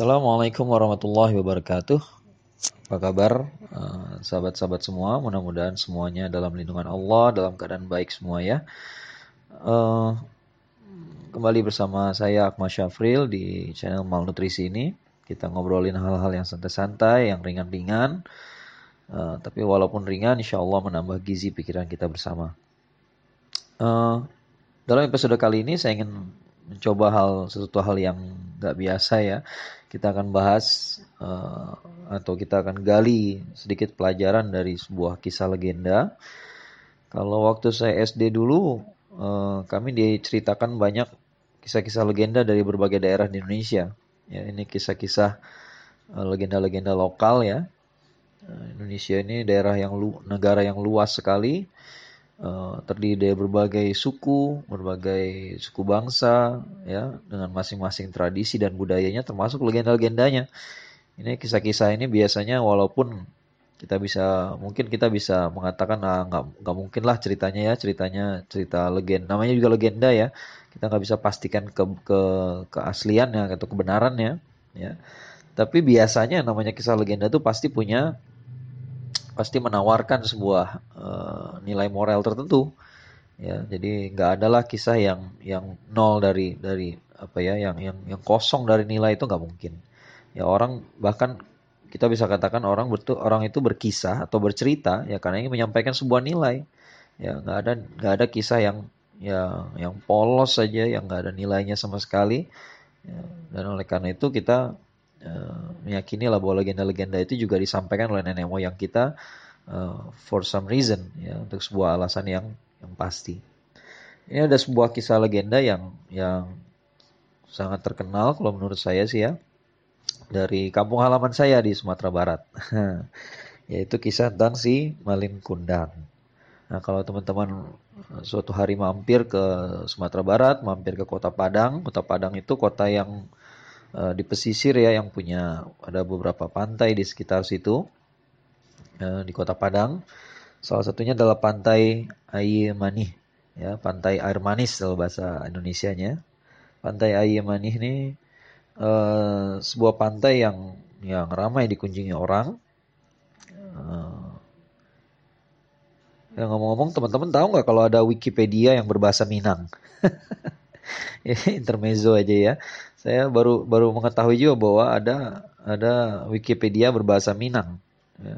Assalamualaikum warahmatullahi wabarakatuh. Apa kabar eh, sahabat-sahabat semua? Mudah-mudahan semuanya dalam lindungan Allah, dalam keadaan baik semua ya. Uh, kembali bersama saya Akmal Syafril di channel Malnutrisi ini. Kita ngobrolin hal-hal yang santai-santai, yang ringan-ringan. Uh, tapi walaupun ringan, insya Allah menambah gizi pikiran kita bersama. Dalam episode kali ini saya ingin mencoba hal sesuatu hal yang gak biasa ya. Kita akan bahas uh, atau kita akan gali sedikit pelajaran dari sebuah kisah legenda. Kalau waktu saya SD dulu, uh, kami diceritakan banyak kisah-kisah legenda dari berbagai daerah di Indonesia. Ya, ini kisah-kisah uh, legenda-legenda lokal ya. Indonesia ini daerah yang lu, negara yang luas sekali Eh, terdiri dari berbagai suku, berbagai suku bangsa, ya, dengan masing-masing tradisi dan budayanya, termasuk legenda-legendanya. Ini kisah-kisah ini biasanya walaupun kita bisa mungkin kita bisa mengatakan ah, nggak nggak mungkin lah ceritanya ya ceritanya cerita legenda namanya juga legenda ya kita nggak bisa pastikan ke ke keasliannya atau kebenarannya ya tapi biasanya namanya kisah legenda itu pasti punya pasti menawarkan sebuah uh, nilai moral tertentu. Ya jadi nggak adalah kisah yang yang nol dari dari apa ya yang yang yang kosong dari nilai itu nggak mungkin. Ya orang bahkan kita bisa katakan orang betul orang itu berkisah atau bercerita ya karena ingin menyampaikan sebuah nilai. Ya nggak ada nggak ada kisah yang yang yang polos saja yang nggak ada nilainya sama sekali. Ya, dan oleh karena itu kita uh, meyakini lah bahwa legenda-legenda itu juga disampaikan oleh nenek moyang kita uh, for some reason ya untuk sebuah alasan yang yang pasti. Ini ada sebuah kisah legenda yang yang sangat terkenal kalau menurut saya sih ya dari kampung halaman saya di Sumatera Barat. Yaitu kisah tentang si Malin Kundang. Nah, kalau teman-teman suatu hari mampir ke Sumatera Barat, mampir ke Kota Padang, Kota Padang itu kota yang uh, di pesisir ya yang punya ada beberapa pantai di sekitar situ uh, di Kota Padang. Salah satunya adalah pantai Air Manih ya, pantai air manis kalau bahasa Indonesianya. Pantai Air Manih ini uh, sebuah pantai yang yang ramai dikunjungi orang. Uh, ya ngomong-ngomong teman-teman tahu nggak kalau ada Wikipedia yang berbahasa Minang? intermezzo aja ya. Saya baru baru mengetahui juga bahwa ada ada Wikipedia berbahasa Minang. Ya.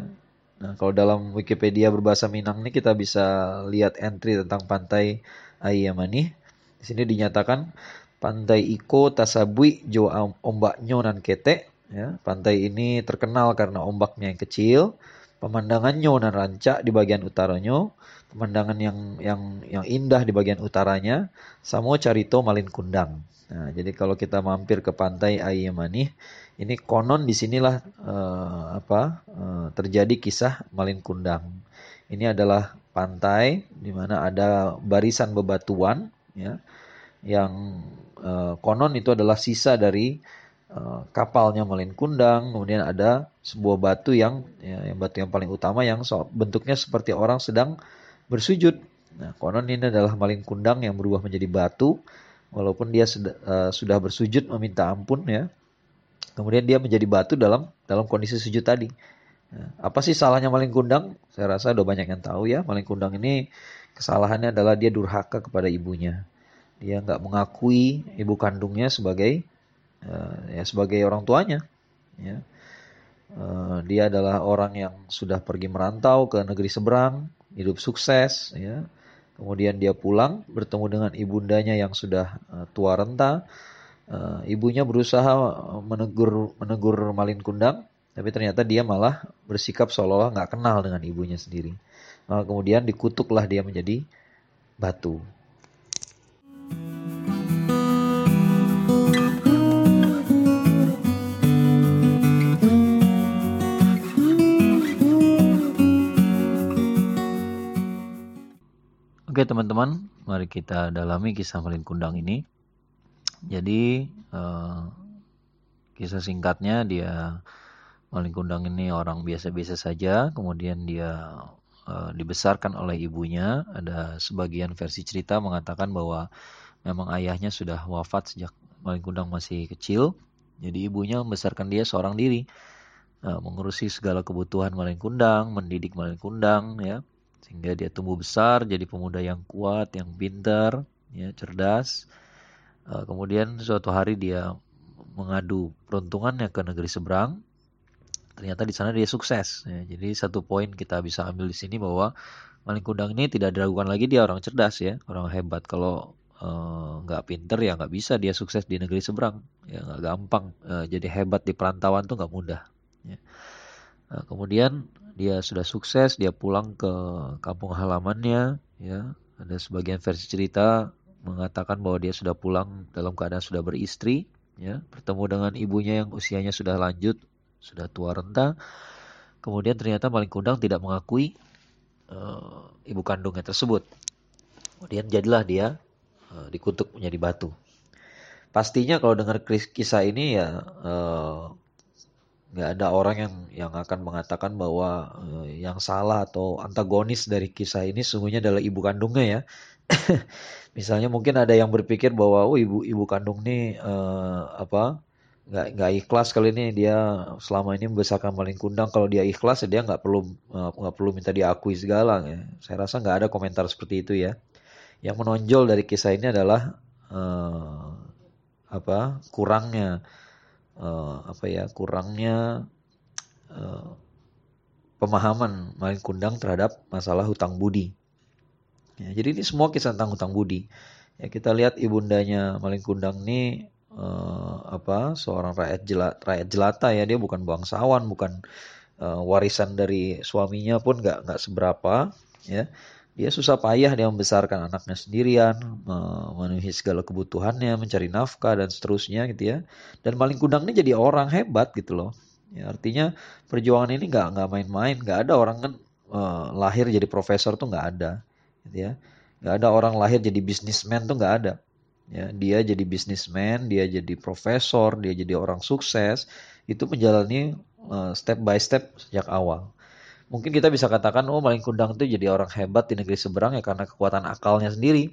Nah, kalau dalam Wikipedia berbahasa Minang ini kita bisa lihat entry tentang pantai Ayamani. Di sini dinyatakan pantai Iko Tasabui Jo ombaknya nan kete. Ya, pantai ini terkenal karena ombaknya yang kecil, pemandangannya nan rancak di bagian utaranya, pemandangan yang yang yang indah di bagian utaranya, samo carito malin kundang. Nah, jadi kalau kita mampir ke pantai Ayamani, ini konon di sinilah uh, apa uh, terjadi kisah Malin Kundang. Ini adalah pantai di mana ada barisan bebatuan, ya, yang uh, konon itu adalah sisa dari kapalnya Malin Kundang. Kemudian ada sebuah batu yang, ya, yang batu yang paling utama yang so, bentuknya seperti orang sedang bersujud. Nah, konon ini adalah Malin Kundang yang berubah menjadi batu walaupun dia sudah, uh, sudah bersujud meminta ampun ya kemudian dia menjadi batu dalam dalam kondisi sujud tadi nah, apa sih salahnya maling kundang saya rasa udah banyak yang tahu ya maling kundang ini kesalahannya adalah dia durhaka kepada ibunya dia nggak mengakui ibu kandungnya sebagai uh, ya sebagai orang tuanya ya uh, dia adalah orang yang sudah pergi merantau ke negeri seberang hidup sukses ya Kemudian dia pulang bertemu dengan ibundanya yang sudah uh, tua renta. Ibunya berusaha menegur menegur Malin Kundang, tapi ternyata dia malah bersikap seolah-olah nggak kenal dengan ibunya sendiri. Maka kemudian dikutuklah dia menjadi batu. Oke teman-teman, mari kita dalami kisah Malin Kundang ini. Jadi uh, kisah singkatnya dia Malin Kundang ini orang biasa-biasa saja, kemudian dia uh, dibesarkan oleh ibunya. Ada sebagian versi cerita mengatakan bahwa memang ayahnya sudah wafat sejak Malin Kundang masih kecil Jadi ibunya membesarkan dia seorang diri, uh, mengurusi segala kebutuhan Malin Kundang, mendidik Malin Kundang, ya, sehingga dia tumbuh besar jadi pemuda yang kuat, yang pintar, ya, cerdas. Uh, kemudian suatu hari dia mengadu peruntungannya ke negeri seberang. Ternyata di sana dia sukses. Ya, jadi satu poin kita bisa ambil di sini bahwa Malin Kundang ini tidak diragukan lagi dia orang cerdas ya, orang hebat. Kalau Eh, nggak uh, pinter ya nggak bisa dia sukses di negeri seberang ya nggak gampang uh, jadi hebat di perantauan tuh nggak mudah ya. uh, kemudian dia sudah sukses dia pulang ke kampung halamannya ya. Ada sebagian versi cerita mengatakan bahwa dia sudah pulang dalam keadaan sudah beristri ya. Bertemu dengan ibunya yang usianya sudah lanjut sudah tua renta. Kemudian ternyata Maling Kundang tidak mengakui uh, ibu kandungnya tersebut. Kemudian jadilah dia Eh, dikutuk menjadi batu. Pastinya kalau dengar kisah ini ya eh, nggak ada orang yang yang akan mengatakan bahwa uh, yang salah atau antagonis dari kisah ini sungguhnya adalah ibu kandungnya ya. Misalnya mungkin ada yang berpikir bahwa oh ibu ibu kandung nih uh, apa nggak nggak ikhlas kali ini dia selama ini membesarkan maling kundang kalau dia ikhlas ya dia nggak perlu nggak uh, perlu minta diakui segala ya. Saya rasa nggak ada komentar seperti itu ya yang menonjol dari kisah ini adalah uh, apa kurangnya uh, apa ya kurangnya uh, pemahaman Malin Kundang terhadap masalah hutang budi. Ya, jadi ini semua kisah tentang hutang budi. Ya, kita lihat ibundanya Malin Kundang ini uh, apa seorang rakyat jelata, rakyat jelata ya dia bukan bangsawan bukan uh, warisan dari suaminya pun nggak nggak seberapa ya dia susah payah dia membesarkan anaknya sendirian, memenuhi segala kebutuhannya, mencari nafkah dan seterusnya gitu ya. Dan maling kundang ini jadi orang hebat gitu loh. Ya, artinya perjuangan ini nggak nggak main-main, nggak ada orang kan uh, lahir jadi profesor tuh nggak ada, gitu ya. Nggak ada orang lahir jadi bisnismen tuh nggak ada. Ya, dia jadi bisnismen, dia jadi profesor, dia jadi orang sukses, itu menjalani uh, step by step sejak awal mungkin kita bisa katakan oh Maling Kundang itu jadi orang hebat di negeri seberang ya karena kekuatan akalnya sendiri.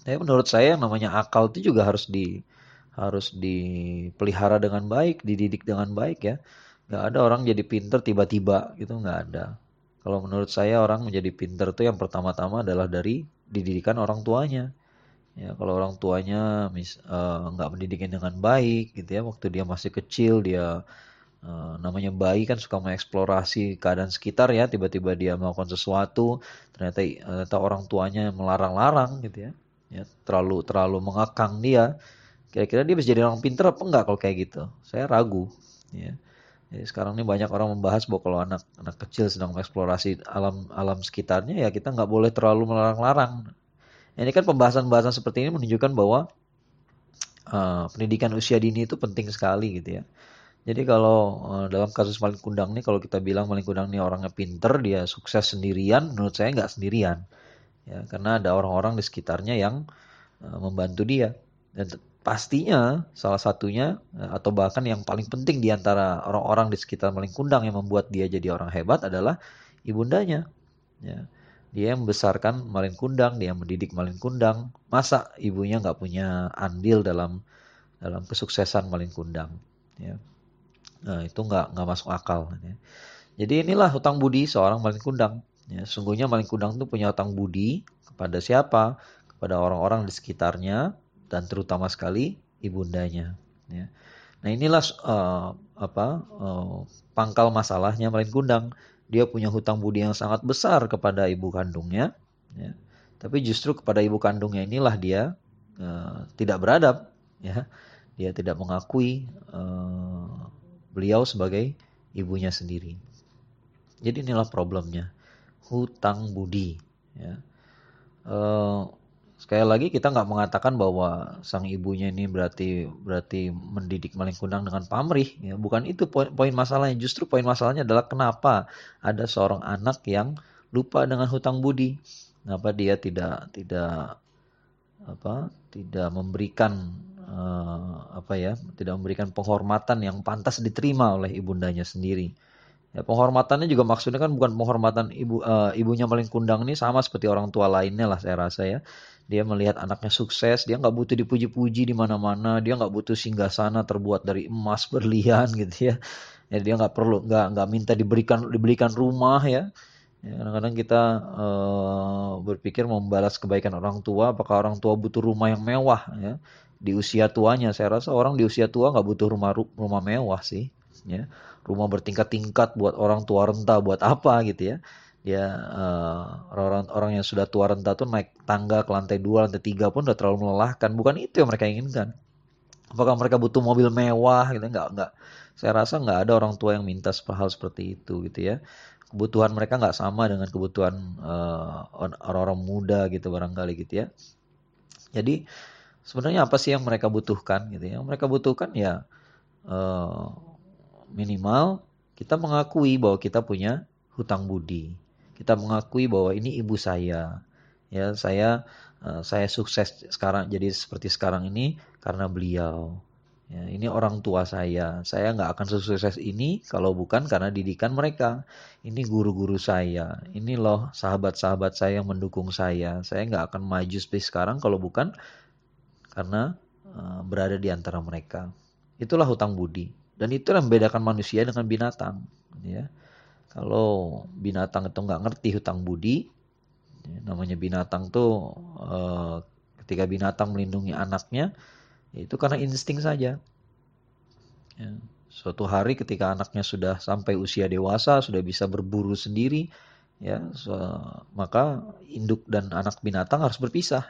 Tapi menurut saya yang namanya akal itu juga harus di harus dipelihara dengan baik, dididik dengan baik ya. Gak ada orang jadi pinter tiba-tiba gitu nggak ada. Kalau menurut saya orang menjadi pinter itu yang pertama-tama adalah dari dididikan orang tuanya. Ya kalau orang tuanya mis, uh, nggak mendidiknya dengan baik gitu ya, waktu dia masih kecil dia Uh, namanya bayi kan suka mengeksplorasi keadaan sekitar ya tiba-tiba dia melakukan sesuatu ternyata ternyata orang tuanya melarang-larang gitu ya. Ya terlalu terlalu mengekang dia. Kira-kira dia bisa jadi orang pinter apa enggak kalau kayak gitu? Saya ragu ya. Jadi sekarang ini banyak orang membahas bahwa kalau anak anak kecil sedang mengeksplorasi alam alam sekitarnya ya kita nggak boleh terlalu melarang-larang. Ini kan pembahasan-pembahasan seperti ini menunjukkan bahwa uh, pendidikan usia dini itu penting sekali gitu ya jadi kalau uh, dalam kasus Maling Kundang nih, kalau kita bilang Maling Kundang ini orangnya pinter, dia sukses sendirian, menurut saya nggak sendirian. Ya, karena ada orang-orang di sekitarnya yang uh, membantu dia. Dan pastinya salah satunya uh, atau bahkan yang paling penting di antara orang-orang di sekitar Maling Kundang yang membuat dia jadi orang hebat adalah ibundanya. Ya. Dia yang membesarkan Malin Kundang, dia yang mendidik Malin Kundang. Masa ibunya nggak punya andil dalam dalam kesuksesan Malin Kundang? Ya. Nah, itu nggak nggak masuk akal. Ya. Jadi inilah hutang budi seorang maling kundang. Ya, sungguhnya maling kundang itu punya hutang budi kepada siapa? Kepada orang-orang di sekitarnya dan terutama sekali ibundanya. Ya. Nah inilah uh, apa uh, pangkal masalahnya maling kundang. Dia punya hutang budi yang sangat besar kepada ibu kandungnya. Ya. Tapi justru kepada ibu kandungnya inilah dia uh, tidak beradab. Ya. Dia tidak mengakui uh, beliau sebagai ibunya sendiri. Jadi inilah problemnya hutang budi. Ya. Uh, sekali lagi kita nggak mengatakan bahwa sang ibunya ini berarti berarti mendidik maling kundang dengan pamrih. Ya. Bukan itu poin, poin masalahnya. Justru poin masalahnya adalah kenapa ada seorang anak yang lupa dengan hutang budi. Kenapa dia tidak tidak apa tidak memberikan uh, apa ya tidak memberikan penghormatan yang pantas diterima oleh ibundanya sendiri Ya, penghormatannya juga maksudnya kan bukan penghormatan ibu uh, ibunya paling kundang ini sama seperti orang tua lainnya lah saya rasa ya. Dia melihat anaknya sukses, dia nggak butuh dipuji-puji di mana-mana, dia nggak butuh singgah sana terbuat dari emas berlian gitu ya. Ya dia nggak perlu nggak nggak minta diberikan diberikan rumah ya. Ya kadang-kadang kita uh, berpikir membalas kebaikan orang tua, apakah orang tua butuh rumah yang mewah ya. Di usia tuanya. Saya rasa orang di usia tua nggak butuh rumah rumah mewah sih, ya. Rumah bertingkat-tingkat buat orang tua renta buat apa gitu ya. Dia uh, orang orang yang sudah tua renta tuh naik tangga ke lantai dua lantai tiga pun udah terlalu melelahkan. Bukan itu yang mereka inginkan. Apakah mereka butuh mobil mewah gitu? Nggak nggak. Saya rasa nggak ada orang tua yang minta hal seperti itu gitu ya kebutuhan mereka nggak sama dengan kebutuhan uh, orang-orang muda gitu barangkali gitu ya jadi sebenarnya apa sih yang mereka butuhkan gitu ya yang mereka butuhkan ya uh, minimal kita mengakui bahwa kita punya hutang budi. Kita mengakui bahwa ini ibu saya. Ya, saya uh, saya sukses sekarang jadi seperti sekarang ini karena beliau. Ya, ini orang tua saya. Saya nggak akan sukses ini kalau bukan karena didikan mereka. Ini guru-guru saya. Ini loh sahabat-sahabat saya yang mendukung saya. Saya nggak akan maju seperti sekarang kalau bukan karena uh, berada di antara mereka. Itulah hutang budi. Dan itu yang membedakan manusia dengan binatang. Ya. Kalau binatang itu nggak ngerti hutang budi, ya, namanya binatang tuh eh, ketika binatang melindungi anaknya, itu karena insting saja. Ya. Suatu hari ketika anaknya sudah sampai usia dewasa, sudah bisa berburu sendiri, ya, so, maka induk dan anak binatang harus berpisah.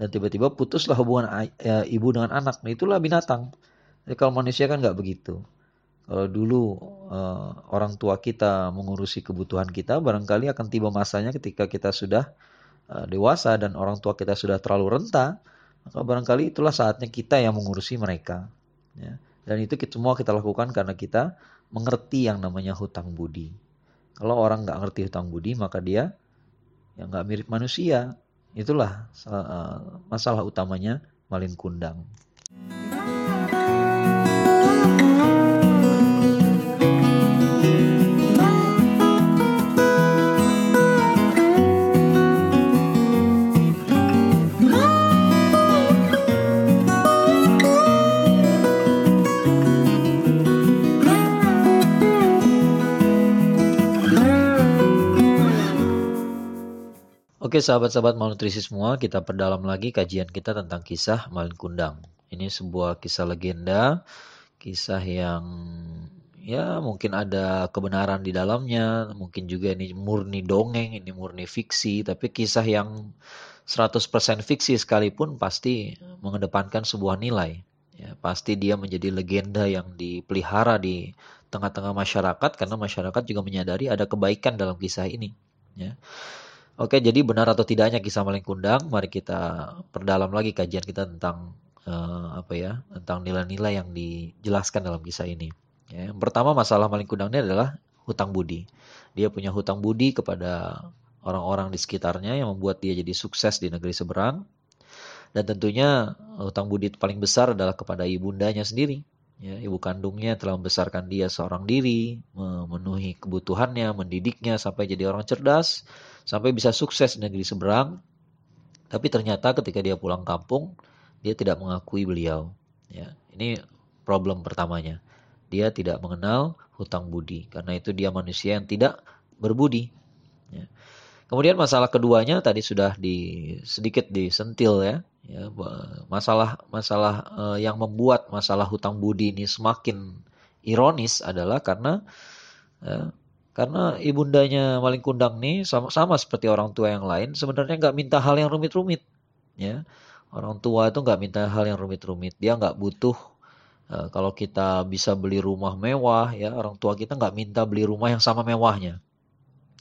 Dan tiba-tiba putuslah hubungan ya, ibu dengan anak. Nah, itulah binatang. Jadi kalau manusia kan nggak begitu. Kalau dulu uh, orang tua kita mengurusi kebutuhan kita, barangkali akan tiba masanya ketika kita sudah uh, dewasa dan orang tua kita sudah terlalu renta, maka barangkali itulah saatnya kita yang mengurusi mereka. Ya. Dan itu kita, semua kita lakukan karena kita mengerti yang namanya hutang budi. Kalau orang nggak ngerti hutang budi, maka dia yang nggak mirip manusia. Itulah uh, masalah utamanya malin kundang. Oke sahabat-sahabat malnutrisi semua, kita perdalam lagi kajian kita tentang kisah Malin Kundang. Ini sebuah kisah legenda, kisah yang ya mungkin ada kebenaran di dalamnya, mungkin juga ini murni dongeng, ini murni fiksi, tapi kisah yang 100% fiksi sekalipun pasti mengedepankan sebuah nilai. Ya, pasti dia menjadi legenda yang dipelihara di tengah-tengah masyarakat karena masyarakat juga menyadari ada kebaikan dalam kisah ini. Ya. Oke, jadi benar atau tidaknya kisah maling kundang? Mari kita perdalam lagi kajian kita tentang uh, apa ya, tentang nilai-nilai yang dijelaskan dalam kisah ini. Ya, yang pertama masalah maling kundang ini adalah hutang budi. Dia punya hutang budi kepada orang-orang di sekitarnya yang membuat dia jadi sukses di negeri seberang. Dan tentunya hutang budi paling besar adalah kepada ibundanya sendiri. Ya, ibu kandungnya telah membesarkan dia seorang diri, memenuhi kebutuhannya, mendidiknya sampai jadi orang cerdas, sampai bisa sukses di negeri seberang. Tapi ternyata ketika dia pulang kampung, dia tidak mengakui beliau. Ya, ini problem pertamanya. Dia tidak mengenal hutang budi, karena itu dia manusia yang tidak berbudi. Ya. Kemudian masalah keduanya tadi sudah di sedikit disentil ya, ya masalah masalah uh, yang membuat masalah hutang budi ini semakin ironis adalah karena ya, karena ibundanya Maling Kundang nih sama, sama seperti orang tua yang lain sebenarnya nggak minta hal yang rumit-rumit. Ya, orang tua itu nggak minta hal yang rumit-rumit. Dia nggak butuh uh, kalau kita bisa beli rumah mewah ya orang tua kita nggak minta beli rumah yang sama mewahnya.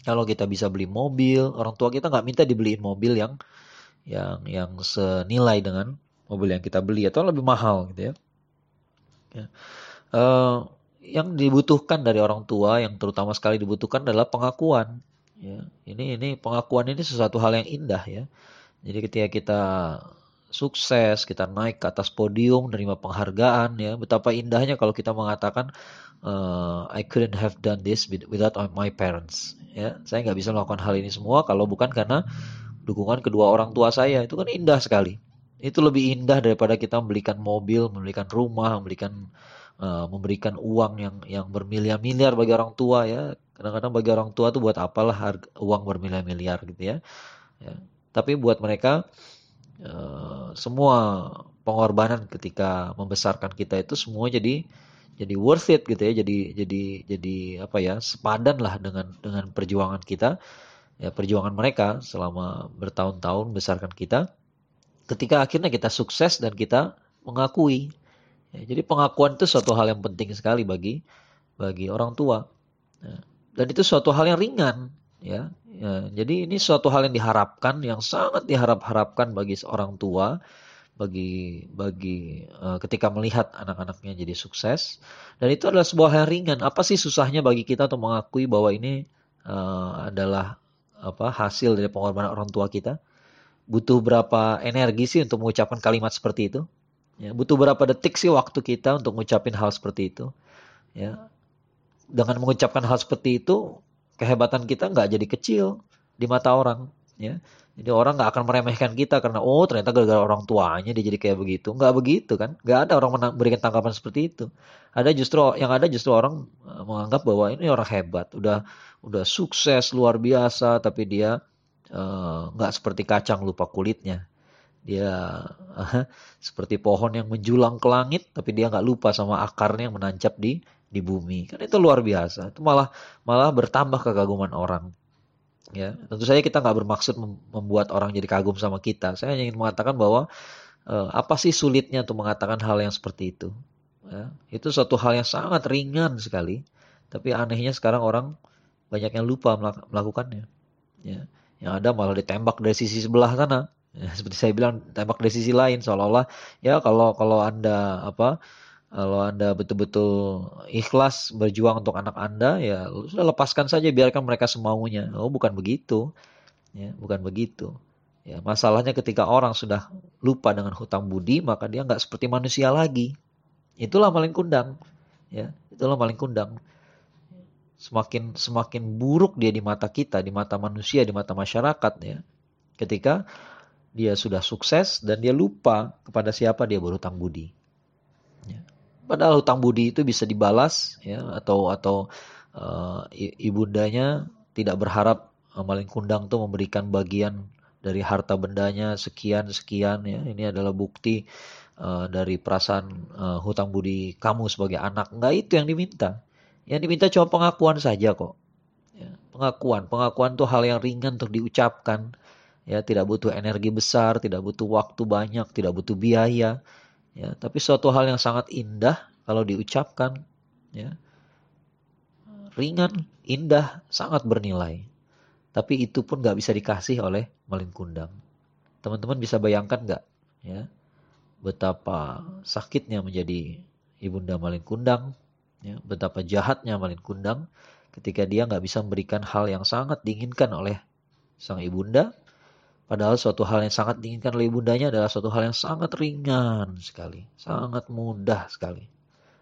Kalau kita bisa beli mobil, orang tua kita nggak minta dibeliin mobil yang yang yang senilai dengan mobil yang kita beli atau lebih mahal gitu ya. Uh, yang dibutuhkan dari orang tua yang terutama sekali dibutuhkan adalah pengakuan ya ini ini pengakuan ini sesuatu hal yang indah ya jadi ketika kita sukses, kita naik ke atas podium, menerima penghargaan ya. Betapa indahnya kalau kita mengatakan uh, I couldn't have done this without my parents. Ya, saya nggak bisa melakukan hal ini semua kalau bukan karena dukungan kedua orang tua saya. Itu kan indah sekali. Itu lebih indah daripada kita membelikan mobil, membelikan rumah, memberikan uh, memberikan uang yang yang bermiliar-miliar bagi orang tua ya. Kadang-kadang bagi orang tua tuh buat apalah harga, uang bermiliar-miliar gitu ya. ya. Tapi buat mereka uh, semua pengorbanan ketika membesarkan kita itu semua jadi jadi worth it gitu ya jadi jadi jadi apa ya sepadan lah dengan dengan perjuangan kita ya perjuangan mereka selama bertahun-tahun besarkan kita ketika akhirnya kita sukses dan kita mengakui ya, jadi pengakuan itu suatu hal yang penting sekali bagi bagi orang tua. Ya, dan itu suatu hal yang ringan ya, ya jadi ini suatu hal yang diharapkan yang sangat diharap-harapkan bagi seorang tua bagi bagi uh, ketika melihat anak-anaknya jadi sukses. Dan itu adalah sebuah hal ringan. Apa sih susahnya bagi kita untuk mengakui bahwa ini uh, adalah apa hasil dari pengorbanan orang tua kita? Butuh berapa energi sih untuk mengucapkan kalimat seperti itu ya butuh berapa detik sih waktu kita untuk mengucapin hal seperti itu ya dengan mengucapkan hal seperti itu kehebatan kita nggak jadi kecil di mata orang ya jadi orang nggak akan meremehkan kita karena oh ternyata gara-gara orang tuanya dia jadi kayak begitu. Nggak begitu kan? Nggak ada orang memberikan tanggapan seperti itu. Ada justru yang ada justru orang eh, menganggap bahwa ini orang hebat, udah udah sukses luar biasa, tapi dia uh, nggak seperti kacang lupa kulitnya. Dia uh, seperti pohon yang menjulang ke langit, tapi dia nggak lupa sama akarnya yang menancap di di bumi. Kan itu luar biasa. Itu malah malah bertambah kekaguman orang. Ya, tentu saja kita nggak bermaksud membuat orang jadi kagum sama kita. Saya hanya ingin mengatakan bahwa uh, apa sih sulitnya untuk mengatakan hal yang seperti itu? Ya, itu suatu hal yang sangat ringan sekali, tapi anehnya sekarang orang banyak yang lupa melakukannya. Ya, yang ada malah ditembak dari sisi sebelah sana. Ya, seperti saya bilang tembak dari sisi lain seolah-olah ya kalau kalau anda apa kalau Anda betul-betul ikhlas berjuang untuk anak Anda, ya sudah lepaskan saja, biarkan mereka semaunya. Oh, bukan begitu. Ya, bukan begitu. Ya, masalahnya ketika orang sudah lupa dengan hutang budi, maka dia nggak seperti manusia lagi. Itulah maling kundang. Ya, itulah maling kundang. Semakin semakin buruk dia di mata kita, di mata manusia, di mata masyarakat ya. Ketika dia sudah sukses dan dia lupa kepada siapa dia berhutang budi. Ya. Padahal hutang budi itu bisa dibalas ya atau atau uh, ibundanya tidak berharap uh, maling kundang tuh memberikan bagian dari harta bendanya sekian sekian ya. Ini adalah bukti uh, dari perasaan uh, hutang budi kamu sebagai anak. Enggak itu yang diminta. Yang diminta cuma pengakuan saja kok. Ya, pengakuan, pengakuan tuh hal yang ringan untuk diucapkan. Ya, tidak butuh energi besar, tidak butuh waktu banyak, tidak butuh biaya. Ya tapi suatu hal yang sangat indah kalau diucapkan ya. Ringan indah sangat bernilai. Tapi itu pun nggak bisa dikasih oleh malin kundang. Teman-teman bisa bayangkan nggak? Ya betapa sakitnya menjadi ibunda malin kundang ya. Betapa jahatnya malin kundang ketika dia nggak bisa memberikan hal yang sangat diinginkan oleh sang ibunda Padahal suatu hal yang sangat diinginkan oleh ibundanya adalah suatu hal yang sangat ringan sekali, sangat mudah sekali,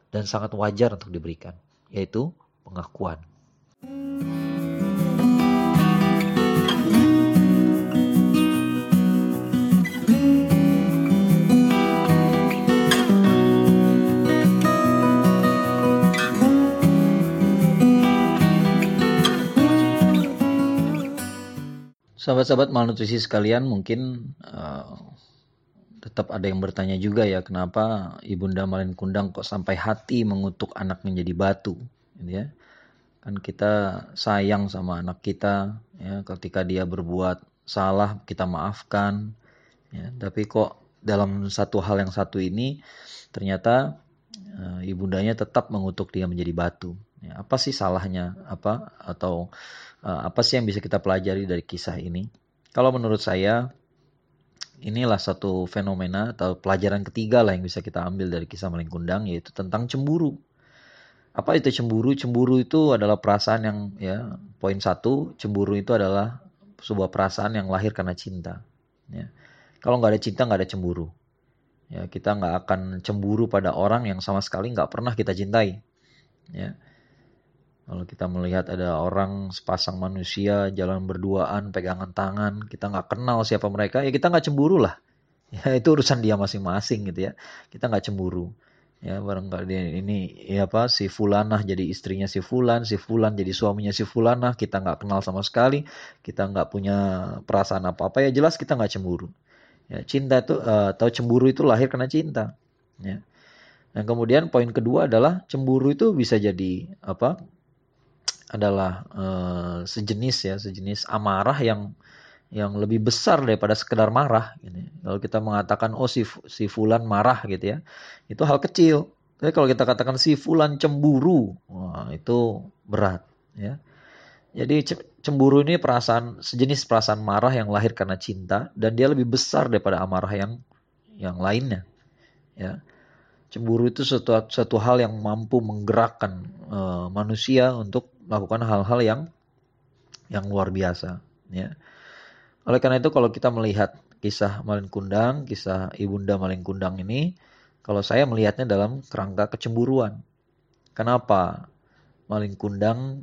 dan sangat wajar untuk diberikan, yaitu pengakuan. Sahabat-sahabat malnutrisi sekalian, mungkin uh, tetap ada yang bertanya juga ya, kenapa ibunda Malin Kundang kok sampai hati mengutuk anak menjadi batu, gitu ya? Kan kita sayang sama anak kita, ya, ketika dia berbuat salah kita maafkan, ya. Tapi kok dalam satu hal yang satu ini ternyata uh, ibundanya tetap mengutuk dia menjadi batu. Ya, apa sih salahnya? Apa atau uh, apa sih yang bisa kita pelajari dari kisah ini? Kalau menurut saya, inilah satu fenomena atau pelajaran ketiga lah yang bisa kita ambil dari kisah maling kundang yaitu tentang cemburu. Apa itu cemburu? Cemburu itu adalah perasaan yang ya poin satu cemburu itu adalah sebuah perasaan yang lahir karena cinta. Ya. Kalau nggak ada cinta nggak ada cemburu. Ya, kita nggak akan cemburu pada orang yang sama sekali nggak pernah kita cintai. Ya. Kalau kita melihat ada orang sepasang manusia jalan berduaan, pegangan tangan, kita nggak kenal siapa mereka, ya kita nggak cemburu lah. Ya itu urusan dia masing-masing gitu ya. Kita nggak cemburu. Ya barangkali ini ya apa si Fulanah jadi istrinya si Fulan, si Fulan jadi suaminya si Fulanah, kita nggak kenal sama sekali, kita nggak punya perasaan apa-apa ya jelas kita nggak cemburu. Ya, cinta itu uh, atau cemburu itu lahir karena cinta. Ya. Dan kemudian poin kedua adalah cemburu itu bisa jadi apa? Adalah uh, sejenis ya, sejenis amarah yang yang lebih besar daripada sekedar marah. Gitu. Kalau kita mengatakan oh si si fulan marah gitu ya, itu hal kecil. Tapi kalau kita katakan si fulan cemburu, wah itu berat ya. Jadi cemburu ini perasaan sejenis perasaan marah yang lahir karena cinta dan dia lebih besar daripada amarah yang yang lainnya. Ya. Cemburu itu suatu suatu hal yang mampu menggerakkan uh, manusia untuk melakukan hal-hal yang yang luar biasa, ya. Oleh karena itu kalau kita melihat kisah Malin Kundang, kisah Ibunda Malin Kundang ini, kalau saya melihatnya dalam kerangka kecemburuan. Kenapa? Malin Kundang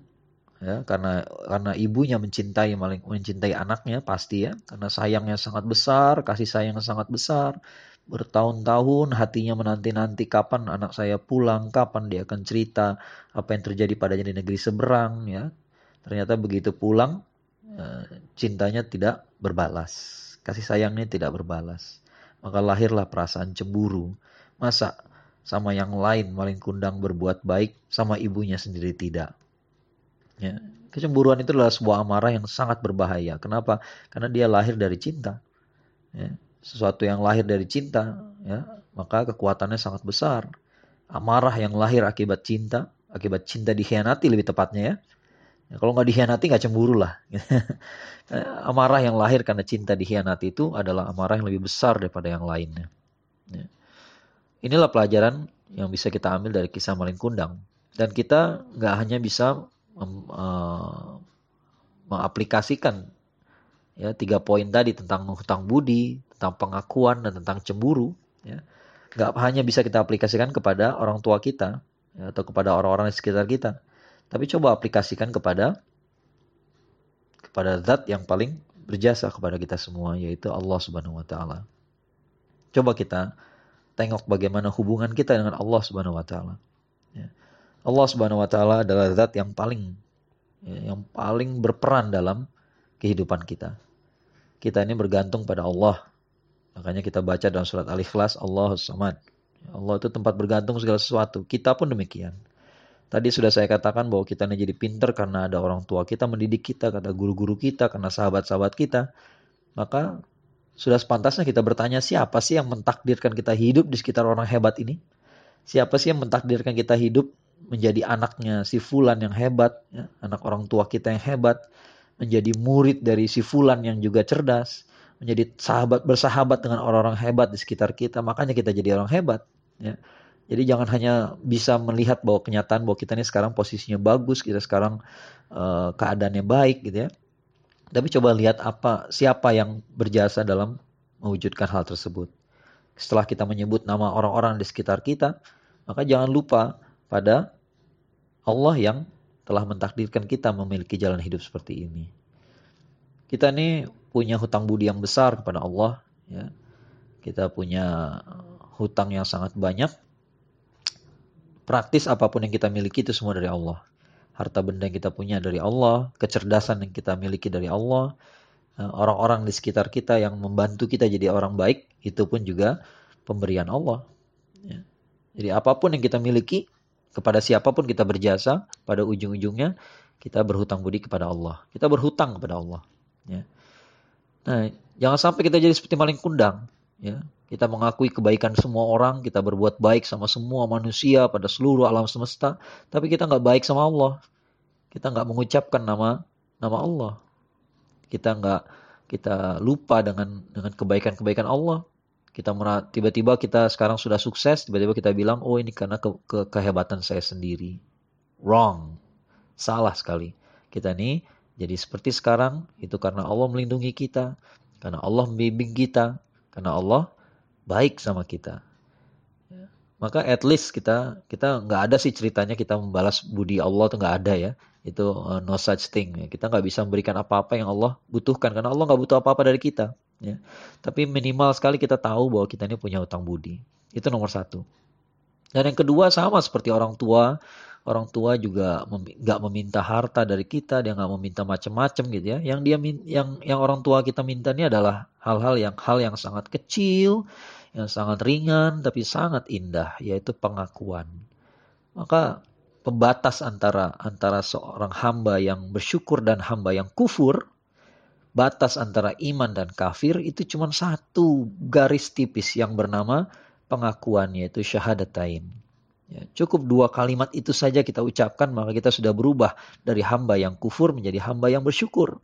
ya karena karena ibunya mencintai maling mencintai anaknya pasti ya. Karena sayangnya sangat besar kasih sayang sangat besar. Bertahun-tahun hatinya menanti-nanti kapan anak saya pulang kapan dia akan cerita apa yang terjadi padanya di negeri seberang ya. Ternyata begitu pulang eh, cintanya tidak berbalas. Kasih sayangnya tidak berbalas. Maka lahirlah perasaan cemburu. Masa sama yang lain maling kundang berbuat baik sama ibunya sendiri tidak Ya. Kecemburuan itu adalah sebuah amarah yang sangat berbahaya. Kenapa? Karena dia lahir dari cinta. Ya. Sesuatu yang lahir dari cinta, ya, maka kekuatannya sangat besar. Amarah yang lahir akibat cinta, akibat cinta dikhianati lebih tepatnya ya. ya kalau nggak dikhianati nggak cemburu lah. amarah yang lahir karena cinta dikhianati itu adalah amarah yang lebih besar daripada yang lainnya. Ya. Inilah pelajaran yang bisa kita ambil dari kisah Maling Kundang. Dan kita nggak hanya bisa uh, mengaplikasikan ya tiga poin tadi tentang hutang budi, tentang pengakuan dan tentang cemburu, ya nggak hanya bisa kita aplikasikan kepada orang tua kita ya, atau kepada orang-orang di sekitar kita, tapi coba aplikasikan kepada kepada zat yang paling berjasa kepada kita semua yaitu Allah Subhanahu wa taala. Coba kita tengok bagaimana hubungan kita dengan Allah Subhanahu wa taala. Ya. Allah Subhanahu wa taala adalah zat yang paling ya, yang paling berperan dalam kehidupan kita. Kita ini bergantung pada Allah. Makanya kita baca dalam surat Al-Ikhlas Allah Samad. Allah itu tempat bergantung segala sesuatu. Kita pun demikian. Tadi sudah saya katakan bahwa kita ini jadi pinter karena ada orang tua kita mendidik kita, kata guru-guru kita, karena sahabat-sahabat kita. Maka sudah sepantasnya kita bertanya siapa sih yang mentakdirkan kita hidup di sekitar orang hebat ini? Siapa sih yang mentakdirkan kita hidup menjadi anaknya si Fulan yang hebat, ya, anak orang tua kita yang hebat, menjadi murid dari si Fulan yang juga cerdas, menjadi sahabat bersahabat dengan orang-orang hebat di sekitar kita, makanya kita jadi orang hebat. Ya. Jadi jangan hanya bisa melihat bahwa kenyataan bahwa kita ini sekarang posisinya bagus, kita sekarang uh, keadaannya baik gitu ya. Tapi coba lihat apa siapa yang berjasa dalam mewujudkan hal tersebut. Setelah kita menyebut nama orang-orang di sekitar kita, maka jangan lupa pada Allah yang telah mentakdirkan kita memiliki jalan hidup seperti ini. Kita ini punya hutang budi yang besar kepada Allah, ya. Kita punya hutang yang sangat banyak. Praktis apa pun yang kita miliki itu semua dari Allah. Harta benda yang kita punya dari Allah, kecerdasan yang kita miliki dari Allah, eh, orang-orang di sekitar kita yang membantu kita jadi orang baik, itu pun juga pemberian Allah. Ya. Jadi apa pun yang kita miliki kepada siapa pun kita berjasa, pada ujung-ujungnya kita berhutang budi kepada Allah. Kita berhutang kepada Allah. Ya. Nah, jangan sampai kita jadi seperti maling kundang. Ya. Kita mengakui kebaikan semua orang, kita berbuat baik sama semua manusia pada seluruh alam semesta, tapi kita nggak baik sama Allah. Kita nggak mengucapkan nama nama Allah. Kita nggak kita lupa dengan dengan kebaikan-kebaikan Allah kita tiba-tiba kita sekarang sudah sukses, tiba-tiba kita bilang, oh ini karena ke, ke kehebatan saya sendiri. Wrong. Salah sekali. Kita nih jadi seperti sekarang, itu karena Allah melindungi kita, karena Allah membimbing kita, Karena Allah baik sama kita. Maka at least kita kita nggak ada sih ceritanya kita membalas budi Allah tuh nggak ada ya. Itu uh, no such thing. Kita nggak bisa memberikan apa-apa yang Allah butuhkan karena Allah nggak butuh apa-apa dari kita. Ya. Tapi minimal sekali kita tahu bahwa kita ini punya utang budi. Itu nomor satu. Dan yang kedua sama seperti orang tua, orang tua juga nggak mem meminta harta dari kita, dia nggak meminta macam-macam gitu ya. Yang dia yang yang orang tua kita minta ini adalah hal-hal yang hal yang sangat kecil, yang sangat ringan tapi sangat indah, yaitu pengakuan. Maka pembatas antara antara seorang hamba yang bersyukur dan hamba yang kufur, batas antara iman dan kafir itu cuma satu garis tipis yang bernama pengakuan yaitu syahadatain. Ya, cukup dua kalimat itu saja kita ucapkan maka kita sudah berubah dari hamba yang kufur menjadi hamba yang bersyukur.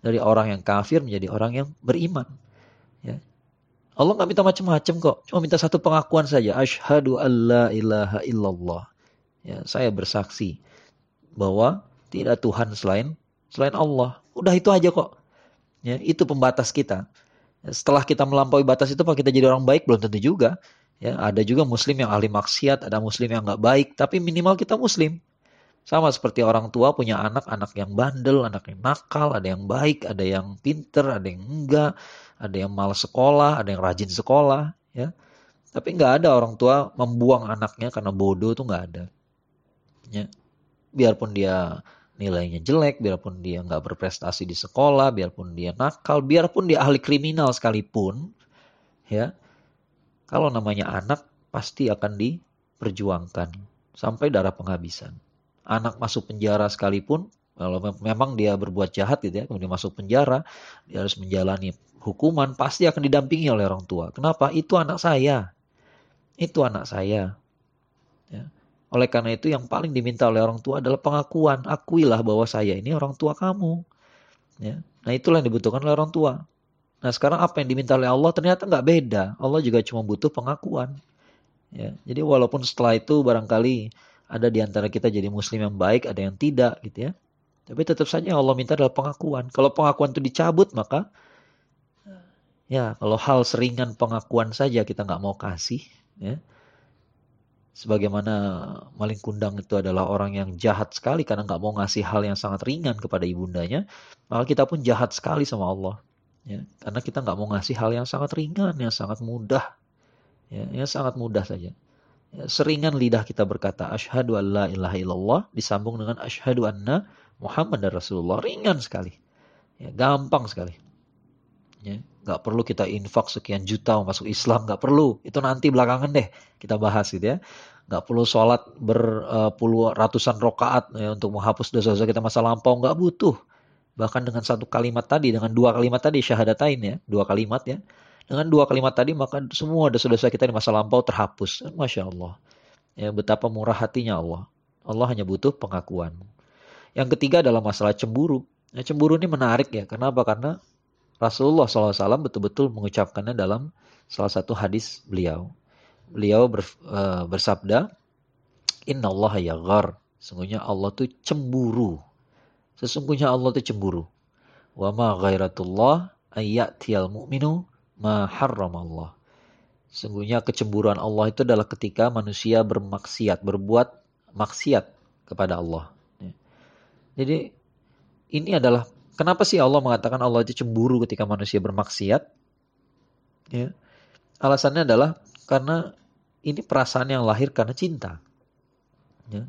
Dari orang yang kafir menjadi orang yang beriman. Ya. Allah nggak minta macam-macam kok. Cuma minta satu pengakuan saja. Ashadu an la ilaha illallah. Ya, saya bersaksi bahwa tidak Tuhan selain selain Allah. Udah itu aja kok. Ya, itu pembatas kita. Setelah kita melampaui batas itu, apa kita jadi orang baik? Belum tentu juga. Ya, ada juga muslim yang ahli maksiat, ada muslim yang nggak baik, tapi minimal kita muslim. Sama seperti orang tua punya anak, anak yang bandel, anak yang nakal, ada yang baik, ada yang pinter, ada yang enggak, ada yang malas sekolah, ada yang rajin sekolah, ya. Tapi nggak ada orang tua membuang anaknya karena bodoh tuh nggak ada. Ya. Biarpun dia nilainya jelek, biarpun dia nggak berprestasi di sekolah, biarpun dia nakal, biarpun dia ahli kriminal sekalipun, ya kalau namanya anak, pasti akan diperjuangkan sampai darah penghabisan. Anak masuk penjara sekalipun, kalau memang dia berbuat jahat gitu ya, kemudian masuk penjara, dia harus menjalani hukuman, pasti akan didampingi oleh orang tua. Kenapa? Itu anak saya. Itu anak saya. Ya. Oleh karena itu yang paling diminta oleh orang tua adalah pengakuan. Akuilah bahwa saya ini orang tua kamu. Ya. Nah itulah yang dibutuhkan oleh orang tua. Nah sekarang apa yang diminta oleh Allah ternyata nggak beda. Allah juga cuma butuh pengakuan. Ya, jadi walaupun setelah itu barangkali ada di antara kita jadi muslim yang baik, ada yang tidak gitu ya. Tapi tetap saja yang Allah minta adalah pengakuan. Kalau pengakuan itu dicabut maka ya kalau hal seringan pengakuan saja kita nggak mau kasih ya. Sebagaimana maling kundang itu adalah orang yang jahat sekali karena nggak mau ngasih hal yang sangat ringan kepada ibundanya, maka kita pun jahat sekali sama Allah. Ya, karena kita nggak mau ngasih hal yang sangat ringan, yang sangat mudah. Ya, yang sangat mudah saja. Ya, seringan lidah kita berkata asyhadu an la ilaha illallah disambung dengan asyhadu anna Muhammad dan Rasulullah. Ringan sekali. Ya, gampang sekali. Ya, nggak perlu kita infak sekian juta masuk Islam, nggak perlu. Itu nanti belakangan deh kita bahas gitu ya. Nggak perlu sholat berpuluh uh, ratusan rokaat ya, untuk menghapus dosa-dosa kita masa lampau, nggak butuh bahkan dengan satu kalimat tadi, dengan dua kalimat tadi syahadatain ya, dua kalimat ya. Dengan dua kalimat tadi maka semua dosa-dosa kita di masa lampau terhapus. Masya Allah. Ya, betapa murah hatinya Allah. Allah hanya butuh pengakuan. Yang ketiga adalah masalah cemburu. Ya, cemburu ini menarik ya. Kenapa? Karena Rasulullah SAW betul-betul mengucapkannya dalam salah satu hadis beliau. Beliau ber, uh, bersabda, Inna Allah yaghar. Sungguhnya Allah tuh cemburu Sesungguhnya Allah itu cemburu. Wa ma ghairatullah ayyatiyal mu'minu ma Allah. Sesungguhnya kecemburuan Allah itu adalah ketika manusia bermaksiat, berbuat maksiat kepada Allah. Ya. Jadi ini adalah kenapa sih Allah mengatakan Allah itu cemburu ketika manusia bermaksiat? Ya. Alasannya adalah karena ini perasaan yang lahir karena cinta. Ya.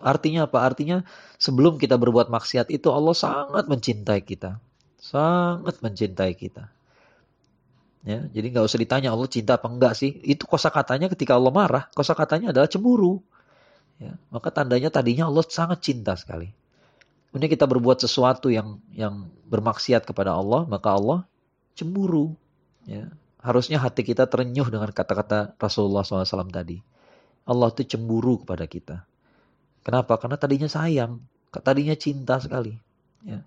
Artinya apa? Artinya sebelum kita berbuat maksiat itu Allah sangat mencintai kita. Sangat mencintai kita. Ya, jadi nggak usah ditanya Allah cinta apa enggak sih. Itu kosa katanya ketika Allah marah, kosa katanya adalah cemburu. Ya, maka tandanya tadinya Allah sangat cinta sekali. Kemudian kita berbuat sesuatu yang yang bermaksiat kepada Allah, maka Allah cemburu. Ya, harusnya hati kita terenyuh dengan kata-kata Rasulullah SAW tadi. Allah itu cemburu kepada kita. Kenapa? Karena tadinya sayang, tadinya cinta sekali. Ya.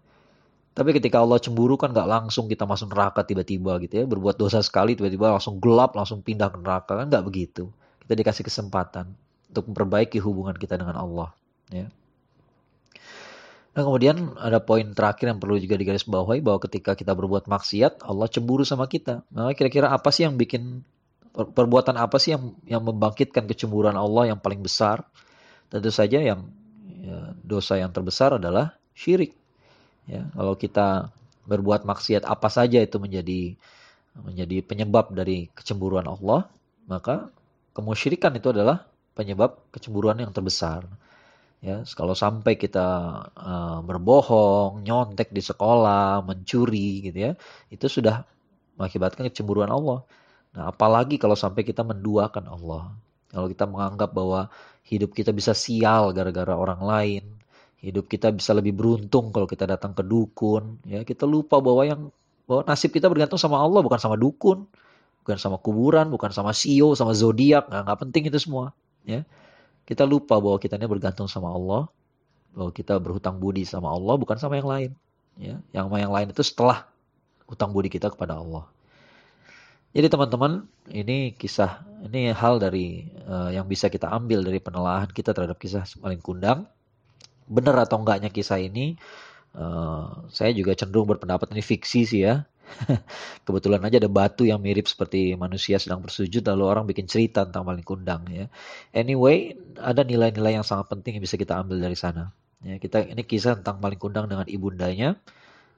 Tapi ketika Allah cemburu kan gak langsung kita masuk neraka tiba-tiba gitu ya. Berbuat dosa sekali tiba-tiba langsung gelap, langsung pindah ke neraka. Kan gak begitu. Kita dikasih kesempatan untuk memperbaiki hubungan kita dengan Allah. Ya. Nah, kemudian ada poin terakhir yang perlu juga digarisbawahi bahwa ketika kita berbuat maksiat, Allah cemburu sama kita. Nah, kira-kira apa sih yang bikin perbuatan apa sih yang yang membangkitkan kecemburuan Allah yang paling besar? Tentu saja yang ya, dosa yang terbesar adalah syirik. Ya, kalau kita berbuat maksiat apa saja itu menjadi menjadi penyebab dari kecemburuan Allah, maka kemusyrikan itu adalah penyebab kecemburuan yang terbesar. Ya, kalau sampai kita uh, berbohong, nyontek di sekolah, mencuri gitu ya, itu sudah mengakibatkan kecemburuan Allah. Nah, apalagi kalau sampai kita menduakan Allah. Kalau kita menganggap bahwa hidup kita bisa sial gara-gara orang lain, hidup kita bisa lebih beruntung kalau kita datang ke dukun, ya kita lupa bahwa yang bahwa nasib kita bergantung sama Allah bukan sama dukun, bukan sama kuburan, bukan sama sio, sama zodiak, nggak, nggak penting itu semua, ya. Kita lupa bahwa kita ini bergantung sama Allah, bahwa kita berhutang budi sama Allah bukan sama yang lain. Ya, yang yang lain itu setelah hutang budi kita kepada Allah. Jadi teman-teman, ini kisah, ini hal dari uh, yang bisa kita ambil dari penelaahan kita terhadap kisah paling kundang. Benar atau enggaknya kisah ini, uh, saya juga cenderung berpendapat ini fiksi sih ya. Kebetulan aja ada batu yang mirip seperti manusia sedang bersujud lalu orang bikin cerita tentang maling kundang ya. Anyway, ada nilai-nilai yang sangat penting yang bisa kita ambil dari sana. Ya, kita ini kisah tentang maling kundang dengan ibundanya.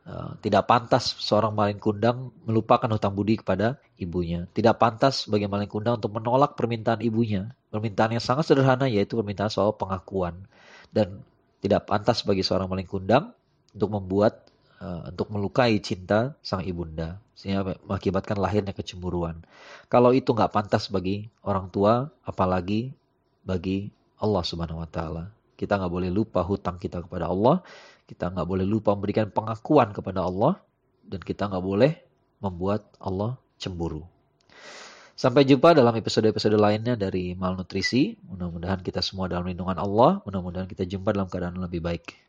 Uh, tidak pantas seorang maling kundang melupakan hutang budi kepada ibunya. Tidak pantas bagi maling kundang untuk menolak permintaan ibunya. Permintaan yang sangat sederhana yaitu permintaan soal pengakuan. Dan tidak pantas bagi seorang maling kundang untuk membuat uh, untuk melukai cinta sang ibunda sehingga mengakibatkan lahirnya kecemburuan. Kalau itu nggak pantas bagi orang tua, apalagi bagi Allah Subhanahu Wa Taala. Kita nggak boleh lupa hutang kita kepada Allah, kita nggak boleh lupa memberikan pengakuan kepada Allah, dan kita nggak boleh membuat Allah cemburu. Sampai jumpa dalam episode-episode lainnya dari malnutrisi. Mudah-mudahan kita semua dalam lindungan Allah. Mudah-mudahan kita jumpa dalam keadaan lebih baik.